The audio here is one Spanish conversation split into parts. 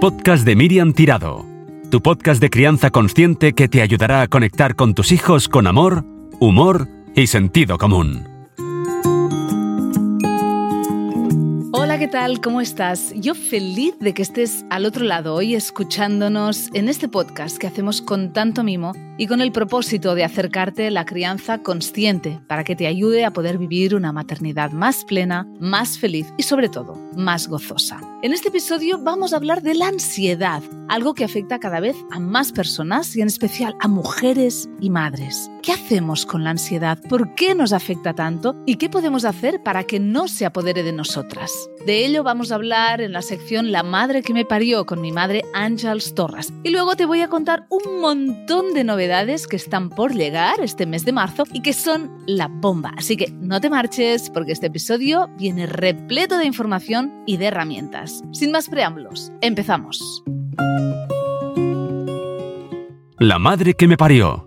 podcast de Miriam Tirado, tu podcast de crianza consciente que te ayudará a conectar con tus hijos con amor, humor y sentido común. Hola, ¿qué tal? ¿Cómo estás? Yo feliz de que estés al otro lado hoy escuchándonos en este podcast que hacemos con tanto mimo y con el propósito de acercarte la crianza consciente para que te ayude a poder vivir una maternidad más plena, más feliz y sobre todo más gozosa. En este episodio vamos a hablar de la ansiedad, algo que afecta cada vez a más personas y en especial a mujeres y madres. ¿Qué hacemos con la ansiedad? ¿Por qué nos afecta tanto? ¿Y qué podemos hacer para que no se apodere de nosotras? De ello vamos a hablar en la sección La madre que me parió con mi madre Ángels Torres. Y luego te voy a contar un montón de novedades que están por llegar este mes de marzo y que son la bomba. Así que no te marches porque este episodio viene repleto de información y de herramientas. Sin más preámbulos, empezamos. La madre que me parió.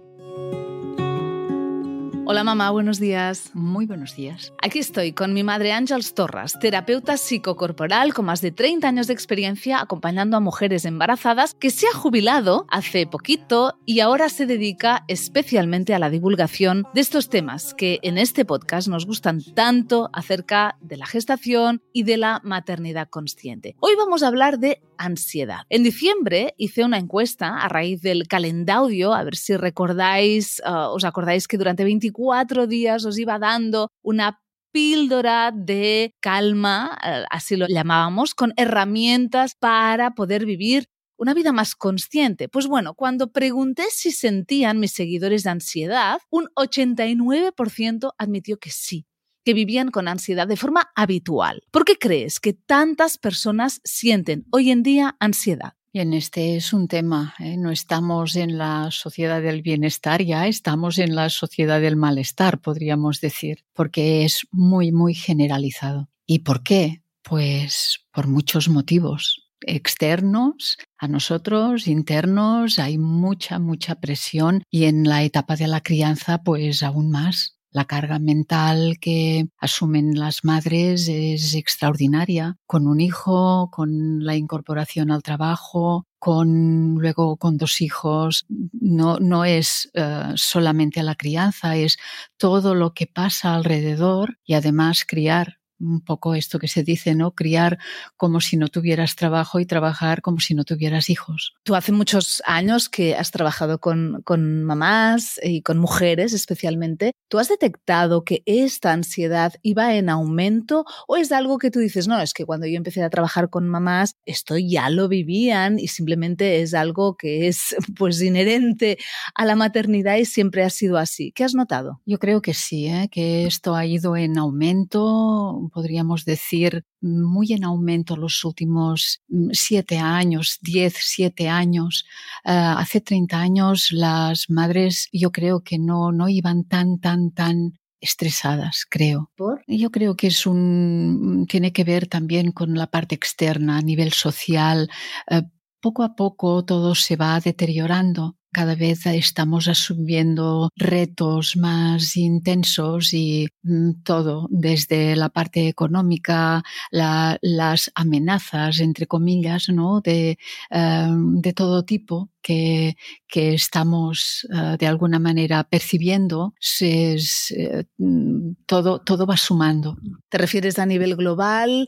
Hola mamá, buenos días. Muy buenos días. Aquí estoy con mi madre Ángels Torras, terapeuta psicocorporal con más de 30 años de experiencia acompañando a mujeres embarazadas que se ha jubilado hace poquito y ahora se dedica especialmente a la divulgación de estos temas que en este podcast nos gustan tanto acerca de la gestación y de la maternidad consciente. Hoy vamos a hablar de ansiedad. En diciembre hice una encuesta a raíz del calendario, a ver si recordáis, uh, os acordáis que durante 24 cuatro días os iba dando una píldora de calma, eh, así lo llamábamos, con herramientas para poder vivir una vida más consciente. Pues bueno, cuando pregunté si sentían mis seguidores de ansiedad, un 89% admitió que sí que vivían con ansiedad de forma habitual. ¿Por qué crees que tantas personas sienten hoy en día ansiedad? Bien, este es un tema. ¿eh? No estamos en la sociedad del bienestar, ya estamos en la sociedad del malestar, podríamos decir, porque es muy, muy generalizado. ¿Y por qué? Pues por muchos motivos externos a nosotros, internos, hay mucha, mucha presión y en la etapa de la crianza, pues aún más. La carga mental que asumen las madres es extraordinaria, con un hijo, con la incorporación al trabajo, con luego con dos hijos. No, no es uh, solamente la crianza, es todo lo que pasa alrededor y además criar un poco esto que se dice, ¿no? Criar como si no tuvieras trabajo y trabajar como si no tuvieras hijos. Tú hace muchos años que has trabajado con, con mamás y con mujeres especialmente. ¿Tú has detectado que esta ansiedad iba en aumento o es algo que tú dices, no, es que cuando yo empecé a trabajar con mamás, esto ya lo vivían y simplemente es algo que es pues inherente a la maternidad y siempre ha sido así? ¿Qué has notado? Yo creo que sí, ¿eh? que esto ha ido en aumento podríamos decir, muy en aumento los últimos mm, siete años, diez, siete años. Uh, hace 30 años las madres yo creo que no, no iban tan, tan, tan estresadas, creo. ¿Por? Yo creo que es un tiene que ver también con la parte externa a nivel social. Uh, poco a poco todo se va deteriorando cada vez estamos asumiendo retos más intensos y mm, todo, desde la parte económica, la, las amenazas, entre comillas, ¿no? de, um, de todo tipo que, que estamos uh, de alguna manera percibiendo, es, uh, todo, todo va sumando. ¿Te refieres a nivel global?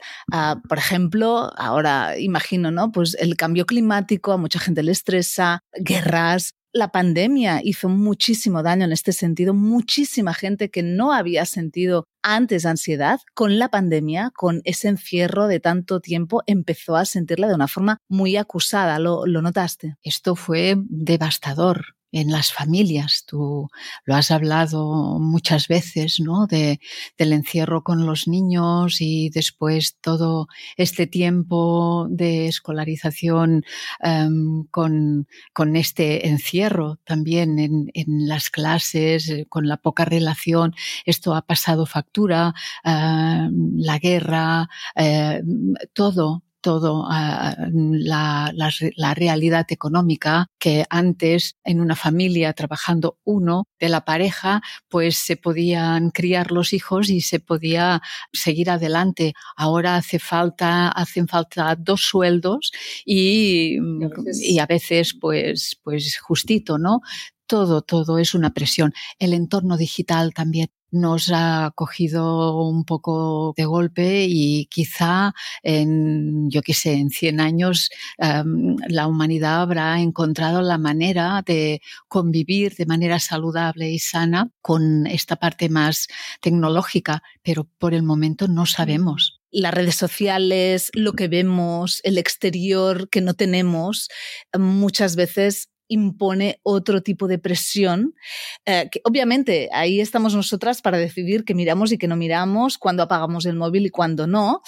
Por ejemplo, ahora imagino, ¿no? Pues el cambio climático a mucha gente le estresa, guerras, la pandemia hizo muchísimo daño en este sentido. Muchísima gente que no había sentido antes ansiedad, con la pandemia, con ese encierro de tanto tiempo, empezó a sentirla de una forma muy acusada. ¿Lo, lo notaste? Esto fue devastador en las familias. Tú lo has hablado muchas veces, ¿no? De, del encierro con los niños y después todo este tiempo de escolarización um, con, con, este encierro también en, en, las clases, eh, con la poca relación. Esto ha pasado factura, uh, la guerra, uh, todo todo ah, la, la, realidad económica, que antes en una familia trabajando uno de la pareja, pues se podían criar los hijos y se podía seguir adelante. Ahora hace falta, hacen falta dos sueldos y, y a veces, pues, pues justito, ¿no? todo, todo es una presión. El entorno digital también nos ha cogido un poco de golpe y quizá en, yo qué sé, en 100 años em, la humanidad habrá encontrado la manera de convivir de manera saludable y sana con esta parte más tecnológica, pero por el momento no sabemos. Las redes sociales, lo que vemos, el exterior que no tenemos, muchas veces impone otro tipo de presión, eh, que obviamente ahí estamos nosotras para decidir qué miramos y qué no miramos, cuándo apagamos el móvil y cuándo no,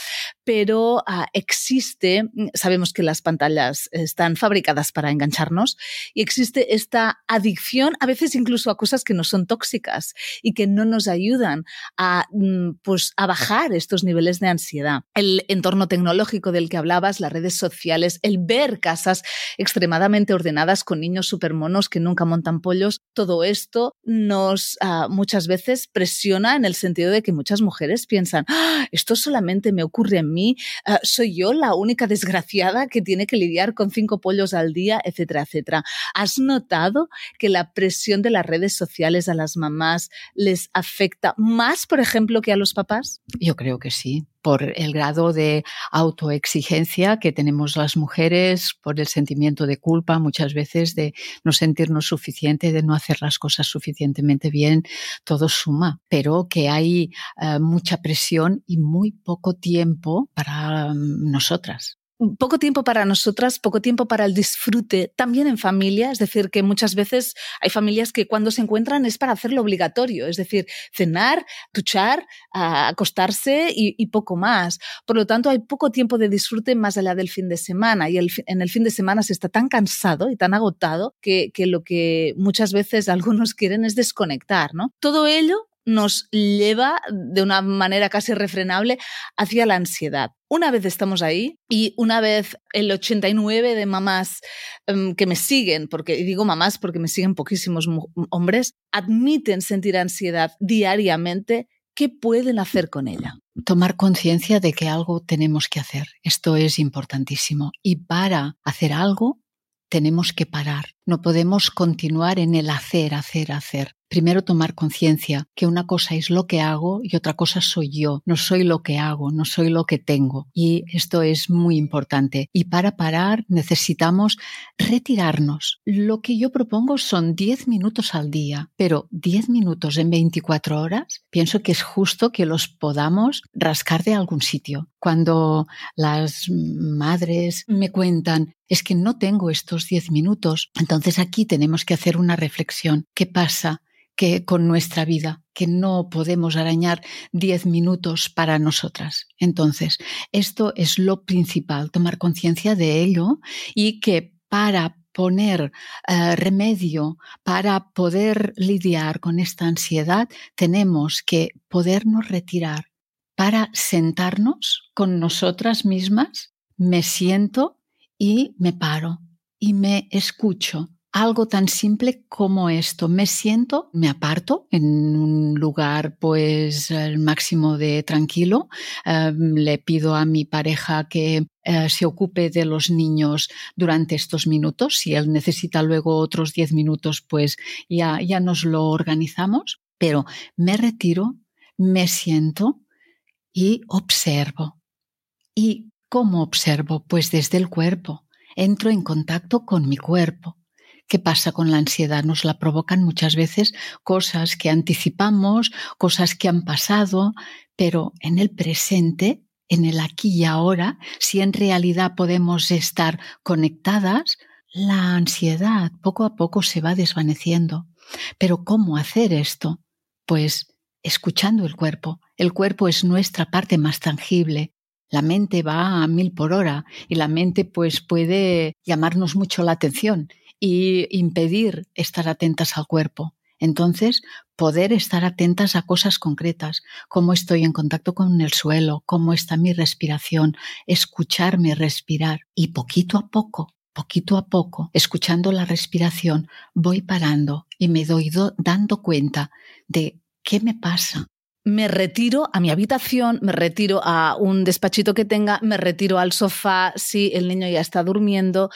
pero ah, existe, sabemos que las pantallas están fabricadas para engancharnos y existe esta adicción a veces incluso a cosas que no son tóxicas y que no nos ayudan a, mm, pues, a bajar estos niveles de ansiedad. El entorno tecnológico del que hablabas, las redes sociales, el ver casas extremadamente ordenadas con niños super monos que nunca montan pollos, todo esto nos ah, muchas veces presiona en el sentido de que muchas mujeres piensan, ah, esto solamente me ocurre a mí, ah, soy yo la única desgraciada que tiene que lidiar con cinco pollos al día, etcétera, etcétera. ¿Has notado que la presión de las redes sociales a las mamás les afecta más, por ejemplo, que a los papás? Yo creo que sí por el grado de autoexigencia que tenemos las mujeres, por el sentimiento de culpa muchas veces de no sentirnos suficiente, de no hacer las cosas suficientemente bien, todo suma, pero que hay eh, mucha presión y muy poco tiempo para mm, nosotras poco tiempo para nosotras, poco tiempo para el disfrute, también en familia, es decir, que muchas veces hay familias que cuando se encuentran es para hacerlo obligatorio, es decir, cenar, duchar, acostarse y, poco más. Por lo tanto, hay poco tiempo de disfrute más allá del fin de semana y en el fin de semana se está tan cansado y tan agotado que, que lo que muchas veces algunos quieren es desconectar, ¿no? Todo ello nos lleva de una manera casi refrenable hacia la ansiedad. Una vez estamos ahí y una vez el 89 de mamás em, que me siguen, porque digo mamás porque me siguen poquísimos hombres, admiten sentir ansiedad diariamente, ¿qué pueden hacer con ella? Tomar conciencia de que algo tenemos que hacer. Esto es importantísimo. Y para hacer algo, tenemos que parar. No podemos continuar en el hacer, hacer, hacer primero tomar conciencia que una cosa es lo que hago y otra cosa soy yo. No soy lo que hago, no soy lo que tengo. Y esto es muy importante. Y para parar necesitamos retirarnos. Lo que yo propongo son 10 minutos al día, pero 10 minutos en 24 horas, pienso que es justo que los podamos rascar de algún sitio. Cuando las madres me cuentan, es que no tengo estos 10 minutos, entonces aquí tenemos que hacer una reflexión. ¿Qué pasa? Que con nuestra vida, que no podemos arañar diez minutos para nosotras. Entonces, esto es lo principal, tomar conciencia de ello y que para poner eh, remedio, para poder lidiar con esta ansiedad, tenemos que podernos retirar para sentarnos con nosotras mismas, me siento y me paro y me escucho algo tan simple como esto. Me siento, me aparto en un lugar pues el máximo de tranquilo. Em, le pido a mi pareja que eh, se ocupe de los niños durante estos minutos. Si él necesita luego otros 10 minutos, pues ya, ya nos lo organizamos. Pero me retiro, me siento y observo. ¿Y cómo observo? Pues desde el cuerpo. Entro en contacto con mi cuerpo ¿Qué pasa con la ansiedad? Nos la provocan muchas veces cosas que anticipamos, cosas que han pasado, pero en el presente, en el aquí y ahora, si en realidad podemos estar conectadas, la ansiedad poco a poco se va desvaneciendo. Pero ¿cómo hacer esto? Pues escuchando el cuerpo. El cuerpo es nuestra parte más tangible. La mente va a mil por hora y la mente pues puede llamarnos mucho la atención y impedir estar atentas al cuerpo. Entonces, poder estar atentas a cosas concretas, cómo estoy en contacto con el suelo, cómo está mi respiración, escucharme respirar y poquito a poco, poquito a poco, escuchando la respiración, voy parando y me doy dando cuenta de qué me pasa, me retiro a mi habitación, me retiro a un despachito que tenga, me retiro al sofá si el niño ya está durmiendo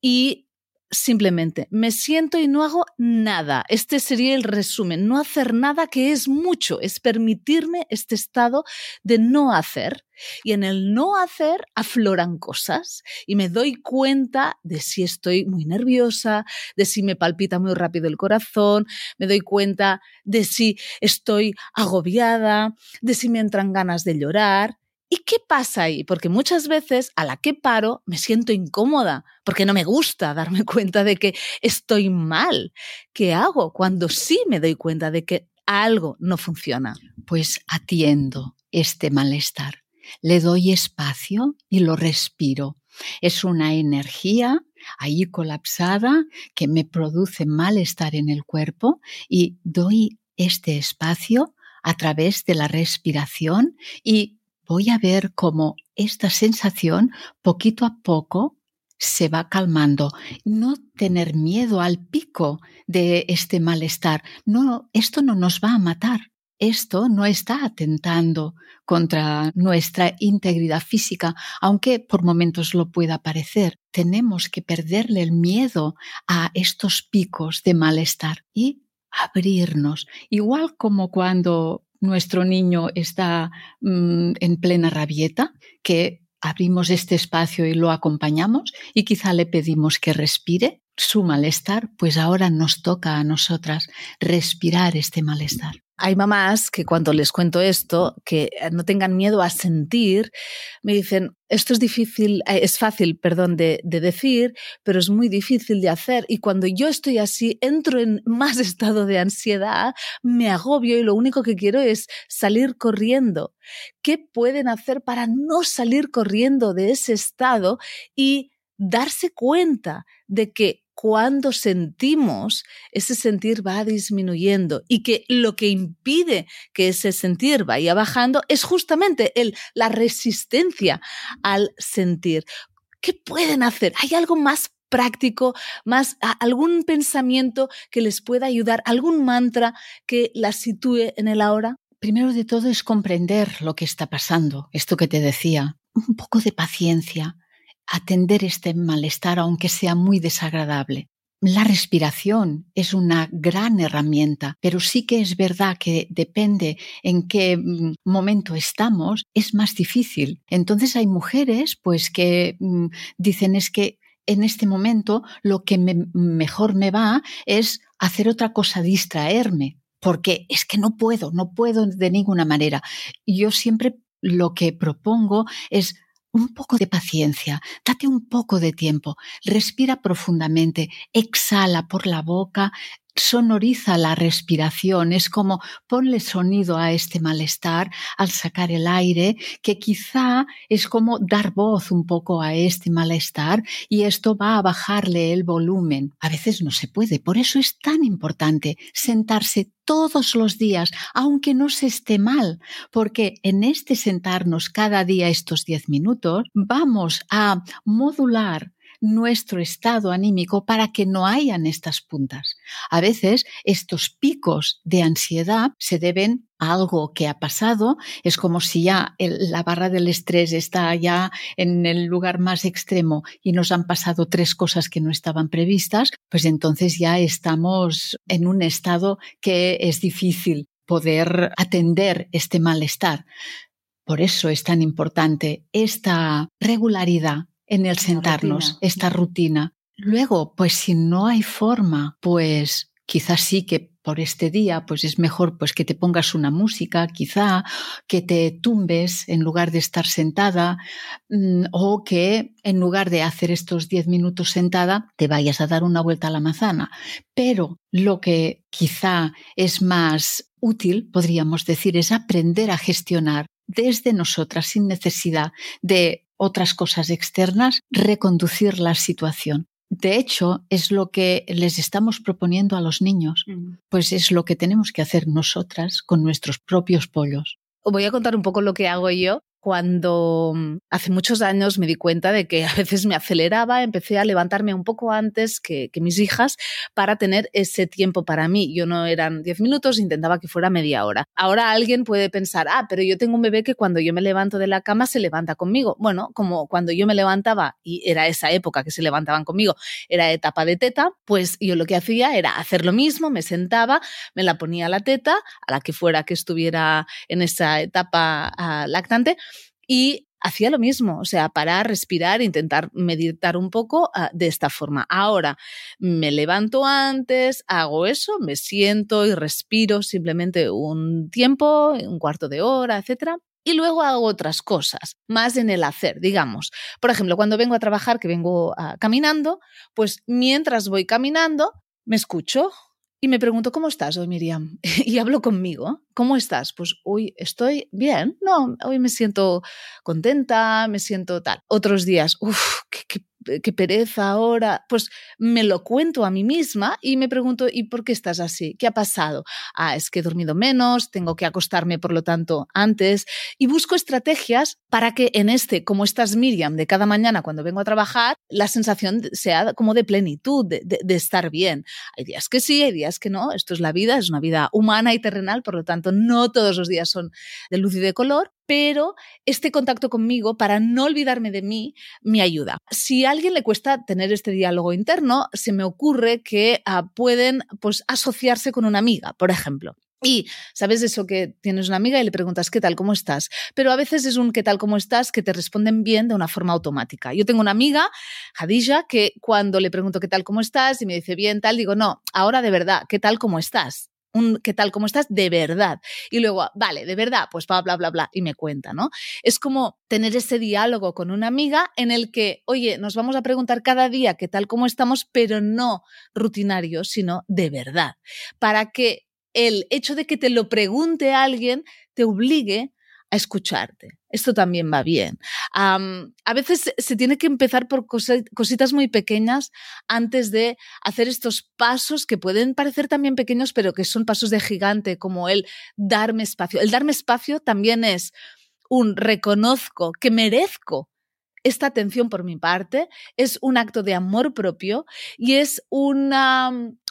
y simplemente me siento y no hago nada. Este sería el resumen. No hacer nada que es mucho, es permitirme este estado de no hacer. Y en el no hacer afloran cosas y me doy cuenta de si estoy muy nerviosa, de si me palpita muy rápido el corazón, me doy cuenta de si estoy agobiada, de si me entran ganas de llorar. ¿Y qué pasa ahí? Porque muchas veces a la que paro me siento incómoda, porque no me gusta darme cuenta de que estoy mal. ¿Qué hago cuando sí me doy cuenta de que algo no funciona? Pues atiendo este malestar, le doy espacio y lo respiro. Es una energía ahí colapsada que me produce malestar en el cuerpo y doy este espacio a través de la respiración y voy a ver cómo esta sensación poquito a poco se va calmando. No tener miedo al pico de este malestar. No, esto no nos va a matar. Esto no está atentando contra nuestra integridad física, aunque por momentos lo pueda parecer. Tenemos que perderle el miedo a estos picos de malestar y abrirnos, igual como cuando nuestro niño está mm, en plena rabieta, que abrimos este espacio y lo acompañamos y quizá le pedimos que respire su malestar, pues ahora nos toca a nosotras respirar este malestar hay mamás que cuando les cuento esto, que no tengan miedo a sentir, me dicen, esto es difícil, eh, es fácil, perdón, de, de, decir, pero es muy difícil de hacer. Y cuando yo estoy así, entro en más estado de ansiedad, me agobio y lo único que quiero es salir corriendo. ¿Qué pueden hacer para no salir corriendo de ese estado y darse cuenta de que cuando sentimos, ese sentir va disminuyendo y que lo que impide que ese sentir vaya bajando es justamente el, la resistencia al sentir. ¿Qué pueden hacer? ¿Hay algo más práctico, más algún pensamiento que les pueda ayudar, algún mantra que las sitúe en el ahora? Primero de todo es comprender lo que está pasando, esto que te decía, un poco de paciencia, atender este malestar aunque sea muy desagradable. La respiración es una gran herramienta, pero sí que es verdad que depende en qué mm, momento estamos, es más difícil. Entonces hay mujeres pues que mm, dicen es que en este momento lo que mejor me va es hacer otra cosa, distraerme, porque es que no puedo, no puedo de ninguna manera. Yo siempre lo que propongo es un poco de paciencia, date un poco de tiempo, respira profundamente, exhala por la boca, sonoriza la respiración, es como ponle sonido a este malestar al sacar el aire, que quizá es como dar voz un poco a este malestar y esto va a bajarle el volumen. A veces no se puede, por eso es tan importante sentarse todos los días, aunque no se esté mal, porque en este sentarnos cada día estos 10 minutos vamos a modular nuestro estado anímico para que no hayan estas puntas. A veces estos picos de ansiedad se deben a algo que ha pasado, es como si ya la barra del estrés está ya en el lugar más extremo y nos han pasado tres cosas que no estaban previstas, pues entonces ya estamos en un estado que es difícil poder atender este malestar. Por eso es tan importante esta regularidad en el sentarnos, esta rutina. Luego, pues si no hay forma, pues quizás sí que por este día, pues es mejor pues que te pongas una música, quizá que te tumbes en lugar de estar sentada mm, o que en lugar de hacer estos 10 minutos sentada te vayas a dar una vuelta a la manzana. Pero lo que quizá es más útil, podríamos decir, es aprender a gestionar desde nosotras sin necesidad de otras cosas externas, reconducir la situación. de hecho, es lo que les estamos proponiendo a los niños, mm. pues es lo que tenemos que hacer nosotras con nuestros propios pollos. Os voy a contar un poco lo que hago yo cuando mm, hace muchos años me di cuenta de que a veces me aceleraba, empecé a levantarme un poco antes que, mis hijas para tener ese tiempo para mí. Yo no eran 10 minutos, intentaba que fuera media hora. Ahora alguien puede pensar, ah, pero yo tengo un bebé que cuando yo me levanto de la cama se levanta conmigo. Bueno, como cuando yo me levantaba, y era esa época que se levantaban conmigo, era etapa de teta, pues yo lo que hacía era hacer lo mismo, me sentaba, me la ponía a la teta, a la que fuera que estuviera en esa etapa ah, lactante, y hacía lo mismo, o sea, parar, respirar, intentar meditar un poco ah, de esta forma. Ahora me levanto antes, hago eso, me siento y respiro simplemente un tiempo, un cuarto de hora, etcétera. Y luego hago otras cosas, más en el hacer, digamos. Por ejemplo, cuando vengo a trabajar, que vengo ah, caminando, pues mientras voy caminando, me escucho, y me pregunto, ¿cómo estás hoy, Miriam? y hablo conmigo. ¿Cómo estás? Pues hoy estoy bien. No, hoy me siento contenta, me siento tal. Otros días, uff, qué, qué pereza ahora, pues me lo cuento a mí misma y me pregunto, ¿y por qué estás así? ¿Qué ha pasado? Ah, es que he dormido menos, tengo que acostarme, por lo tanto, antes. Y busco estrategias para que en este, como estás Miriam, de cada mañana cuando vengo a trabajar, la sensación sea como de plenitud, de, de estar bien. Hay días que sí, hay días que no. Esto es la vida, es una vida humana y terrenal, por lo tanto, no todos los días son de luz y de color, pero este contacto conmigo, para no olvidarme de mí, me ayuda. Si a alguien le cuesta tener este diálogo interno, se me ocurre que ah, pueden pues, asociarse con una amiga, por ejemplo. Y sabes eso que tienes una amiga y le preguntas qué tal, cómo estás, pero a veces es un qué tal, cómo estás que te responden bien de una forma automática. Yo tengo una amiga, Hadija, que cuando le pregunto qué tal, cómo estás y me dice bien tal, digo, no, ahora de verdad, qué tal, cómo estás un qué tal, cómo estás, de verdad. Y luego, vale, de verdad, pues bla, bla, bla, bla, y me cuenta, ¿no? Es como tener ese diálogo con una amiga en el que, oye, nos vamos a preguntar cada día qué tal, cómo estamos, pero no rutinario, sino de verdad. Para que el hecho de que te lo pregunte alguien te obligue a escucharte. Esto también va bien. a veces se tiene que empezar por cositas muy pequeñas antes de hacer estos pasos que pueden parecer también pequeños, pero que son pasos de gigante, como el darme espacio. El darme espacio también es un reconozco que merezco esta atención por mi parte, es un acto de amor propio y es un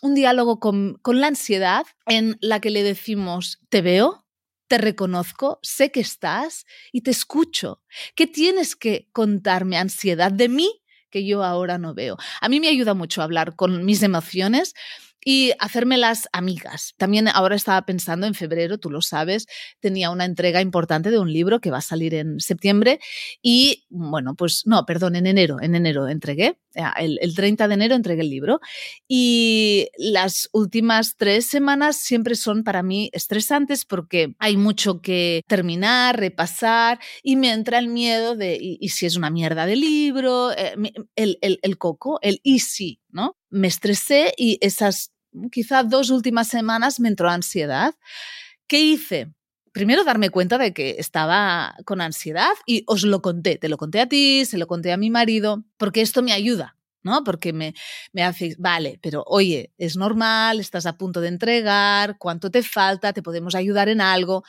diálogo con la ansiedad en la que le decimos, te veo, te reconozco, sé que estás y te escucho. ¿Qué tienes que contarme, ansiedad, de mí que yo ahora no veo? A mí me ayuda mucho hablar con mis emociones y hacérmelas amigas. También ahora estaba pensando en febrero, tú lo sabes, tenía una entrega importante de un libro que va a salir en septiembre y bueno, pues no, perdón, en enero, en enero entregué, el, el 30 de enero entregué el libro y las últimas tres semanas siempre son para mí estresantes porque hay mucho que terminar, repasar y me entra el miedo de, y, si es una mierda de libro, eh, el, el, coco, el y ¿no? Me estresé y esas quizá dos últimas semanas me entró ansiedad. ¿Qué hice? Primero darme cuenta de que estaba con ansiedad y os lo conté, te lo conté a ti, se lo conté a mi marido, porque esto me ayuda, ¿no? Porque me, me hace, vale, pero oye, es normal, estás a punto de entregar, cuánto te falta, te podemos ayudar en algo.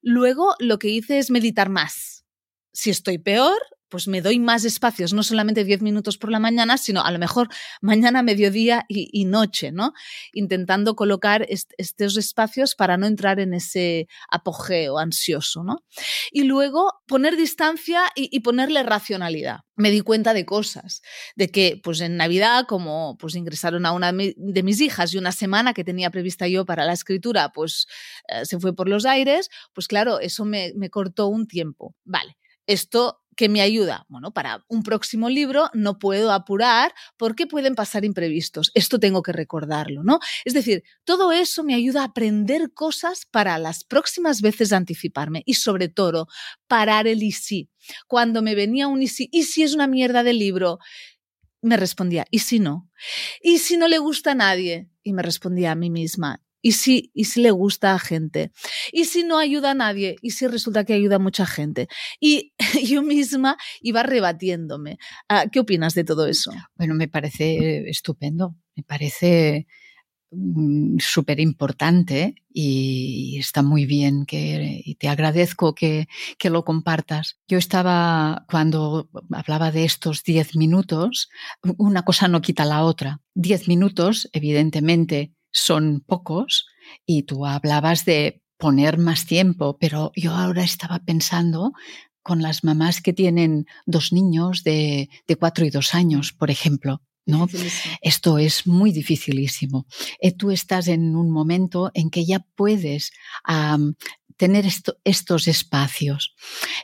Luego lo que hice es meditar más. Si estoy peor, pues me doy más espacios, no solamente 10 minutos por la mañana, sino a lo mejor mañana, mediodía y, noche, ¿no? Intentando colocar estos espacios para no entrar en ese apogeo ansioso, ¿no? Y luego poner distancia y, ponerle racionalidad. Me di cuenta de cosas, de que pues en Navidad, como pues ingresaron a una de mis hijas y una semana que tenía prevista yo para la escritura, pues eh, se fue por los aires, pues claro, eso me, me cortó un tiempo. Vale, esto que me ayuda. Bueno, para un próximo libro no puedo apurar porque pueden pasar imprevistos. Esto tengo que recordarlo, ¿no? Es decir, todo eso me ayuda a aprender cosas para las próximas veces anticiparme y sobre todo parar el y si. Cuando me venía un y si, y si es una mierda de libro, me respondía, ¿y si no? ¿Y si no le gusta a nadie? Y me respondía a mí misma, ¿Y si, ¿Y si le gusta a gente? ¿Y si no ayuda a nadie? ¿Y si resulta que ayuda a mucha gente? Y yo misma iba rebatiéndome. Ah, ¿Qué opinas de todo eso? Bueno, me parece estupendo. Me parece Mm, súper importante y está muy bien que y te agradezco que, que, lo compartas. Yo estaba, cuando hablaba de estos 10 minutos, una cosa no quita la otra. 10 minutos, evidentemente, son pocos y tú hablabas de poner más tiempo, pero yo ahora estaba pensando con las mamás que tienen dos niños de, de cuatro y dos años, por ejemplo. ¿no? Esto es muy dificilísimo. Eh, tú estás en un momento en que ya puedes tener estos espacios.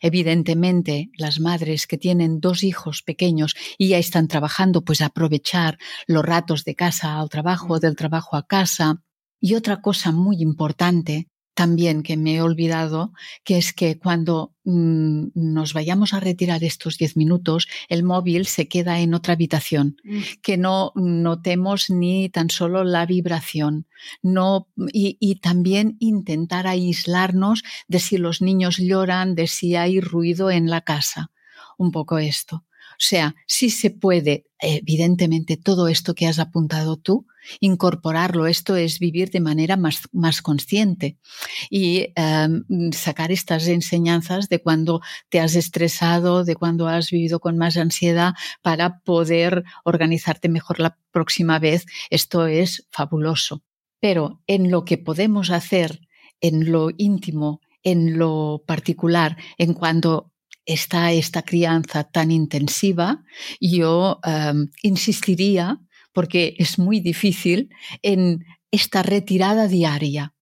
Evidentemente, las madres que tienen dos hijos pequeños y ya están trabajando, pues aprovechar los ratos de casa al trabajo, del trabajo a casa. Y otra cosa muy importante también que me he olvidado, que es que cuando mm, nos vayamos a retirar estos 10 minutos, el móvil se queda en otra habitación, mm. que no notemos ni tan solo la vibración. No, y, y también intentar aislarnos de si los niños lloran, de si hay ruido en la casa. Un poco esto. Sea, sí se puede, evidentemente, todo esto que has apuntado tú, incorporarlo. Esto es vivir de manera más, más consciente y em, sacar estas enseñanzas de cuando te has estresado, de cuando has vivido con más ansiedad para poder organizarte mejor la próxima vez. Esto es fabuloso. Pero en lo que podemos hacer, en lo íntimo, en lo particular, en cuanto está esta crianza tan intensiva, yo em, insistiría, porque es muy difícil, en esta retirada diaria.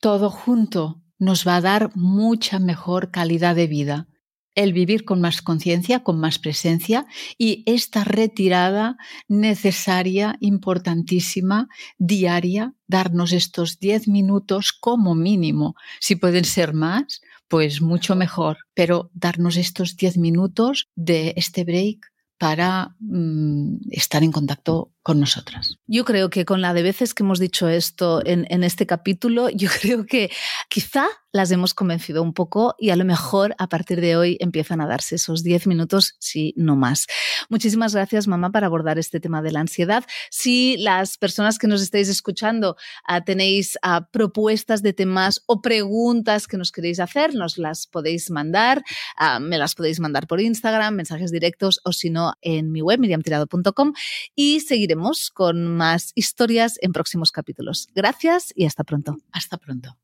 Todo junto nos va a dar mucha mejor calidad de vida. El vivir con más conciencia, con más presencia y esta retirada necesaria, importantísima, diaria, darnos estos 10 minutos como mínimo. Si pueden ser más, pues mucho mejor, pero darnos estos 10 minutos de este break para mm, estar en contacto con nosotras. Yo creo que con la de veces que hemos dicho esto en, en, este capítulo, yo creo que quizá las hemos convencido un poco y a lo mejor a partir de hoy empiezan a darse esos 10 minutos, si no más. Muchísimas gracias, mamá, para abordar este tema de la ansiedad. Si las personas que nos estáis escuchando uh, tenéis uh, propuestas de temas o preguntas que nos queréis hacer, nos las podéis mandar. Uh, me las podéis mandar por Instagram, mensajes directos o si no en mi web, miriamtirado.com y seguiremos con más historias en próximos capítulos. Gracias y hasta pronto. Hasta pronto.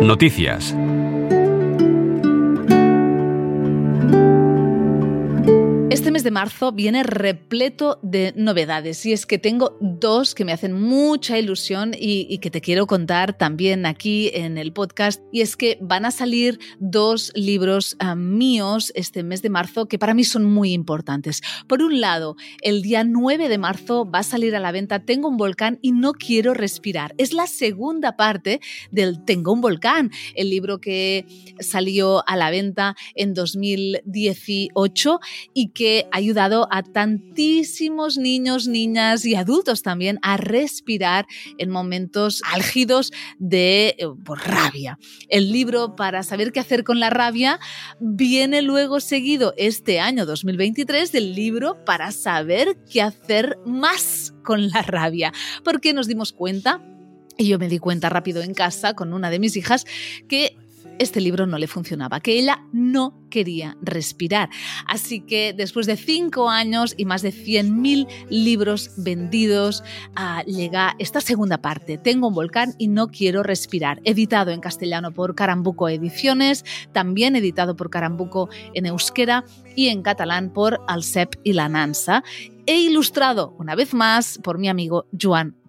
Noticias. Este mes de marzo viene repleto de novedades y es que tengo dos que me hacen mucha ilusión y, que te quiero contar también aquí en el podcast y es que van a salir dos libros ah, míos este mes de marzo que para mí son muy importantes. Por un lado, el día 9 de marzo va a salir a la venta Tengo un volcán y no quiero respirar. Es la segunda parte del Tengo un volcán, el libro que salió a la venta en 2018 y que que ha ayudado a tantísimos niños, niñas y adultos también a respirar en momentos álgidos de eh, rabia. El libro para saber qué hacer con la rabia viene luego seguido este año 2023 del libro para saber qué hacer más con la rabia, porque nos dimos cuenta y yo me di cuenta rápido en casa con una de mis hijas que este libro no le funcionaba, que ella no quería respirar. Así que después de cinco años y más de 100.000 libros vendidos, ah, llega esta segunda parte, Tengo un volcán y no quiero respirar, editado en castellano por Carambuco Ediciones, también editado por Carambuco en euskera y en catalán por Alcep y la Nansa, e ilustrado una vez más por mi amigo Joan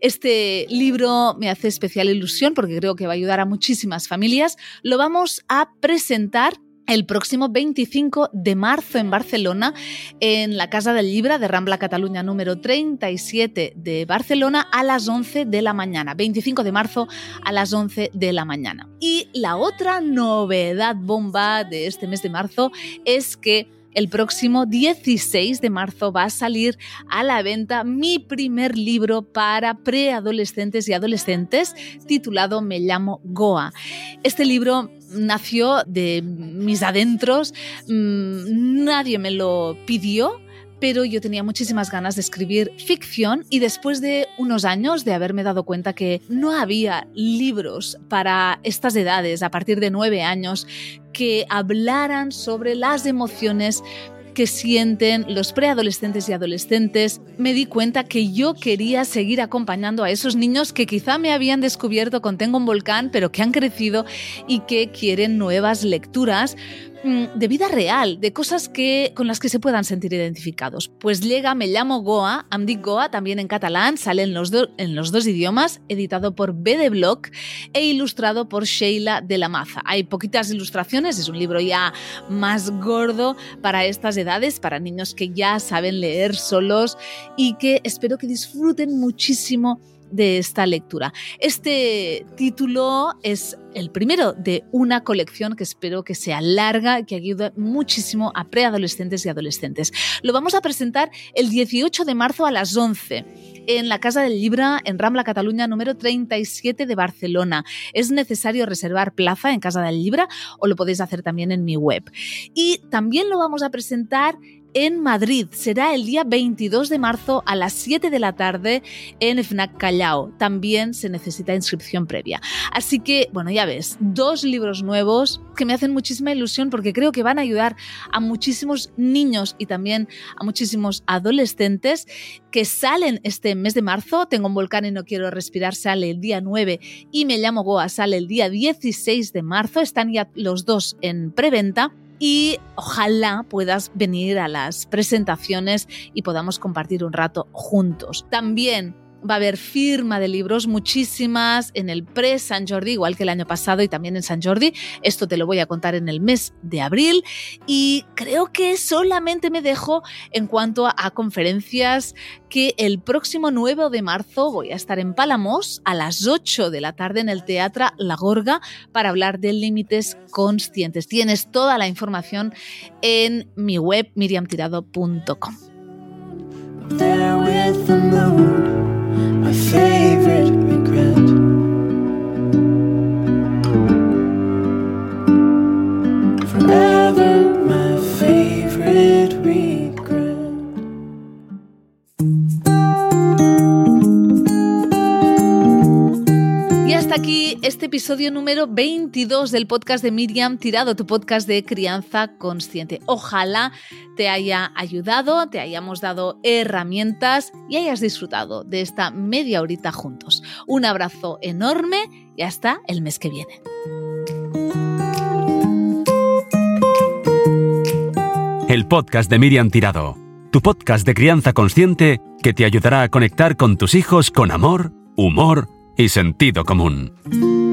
Este libro me hace especial ilusión porque creo que va a ayudar a muchísimas familias. Lo vamos a presentar el próximo 25 de marzo en Barcelona, en la Casa del Libra de Rambla Cataluña número 37 de Barcelona a las 11 de la mañana. 25 de marzo a las 11 de la mañana. Y la otra novedad bomba de este mes de marzo es que el próximo 16 de marzo va a salir a la venta mi primer libro para preadolescentes y adolescentes titulado Me llamo Goa. Este libro nació de mis adentros, mm, nadie me lo pidió, pero yo tenía muchísimas ganas de escribir ficción y después de unos años de haberme dado cuenta que no había libros para estas edades, a partir de nueve años, que hablaran sobre las emociones que sienten los preadolescentes y adolescentes, me di cuenta que yo quería seguir acompañando a esos niños que quizá me habían descubierto con Tengo un volcán, pero que han crecido y que quieren nuevas lecturas de vida real, de cosas que, con las que se puedan sentir identificados. Pues llega Me llamo Goa, am Goa, también en catalán, sale en los, en los dos idiomas, editado por B Block e ilustrado por Sheila de la Maza. Hay poquitas ilustraciones, es un libro ya más gordo para estas edades, para niños que ya saben leer solos y que espero que disfruten muchísimo de esta lectura. Este título es el primero de una colección que espero que sea larga y que ayude muchísimo a preadolescentes y adolescentes. Lo vamos a presentar el 18 de marzo a las 11 en la Casa del Libra en Rambla Cataluña número 37 de Barcelona. Es necesario reservar plaza en Casa del Libra o lo podéis hacer también en mi web. Y también lo vamos a presentar en Madrid. Será el día 22 de marzo a las 7 de la tarde en FNAC Callao. También se necesita inscripción previa. Así que, bueno, ya ves, dos libros nuevos que me hacen muchísima ilusión porque creo que van a ayudar a muchísimos niños y también a muchísimos adolescentes que salen este mes de marzo. Tengo un volcán y no quiero respirar, sale el día 9 y me llamo Goa, sale el día 16 de marzo. Están ya los dos en preventa y ojalá puedas venir a las presentaciones y podamos compartir un rato juntos. También va a haber firma de libros, muchísimas en el pre-San Jordi, igual que el año pasado y también en San Jordi. Esto te lo voy a contar en el mes de abril y creo que solamente me dejo en cuanto a, conferencias que el próximo 9 de marzo voy a estar en Palamos a las 8 de la tarde en el Teatro La Gorga para hablar de límites conscientes. Tienes toda la información en mi web miriamtirado.com. favorite regret. Episodio número 22 del podcast de Miriam Tirado, tu podcast de crianza consciente. Ojalá te haya ayudado, te hayamos dado herramientas y hayas disfrutado de esta media horita juntos. Un abrazo enorme y hasta el mes que viene. El podcast de Miriam Tirado, tu podcast de crianza consciente que te ayudará a conectar con tus hijos con amor, humor y sentido común.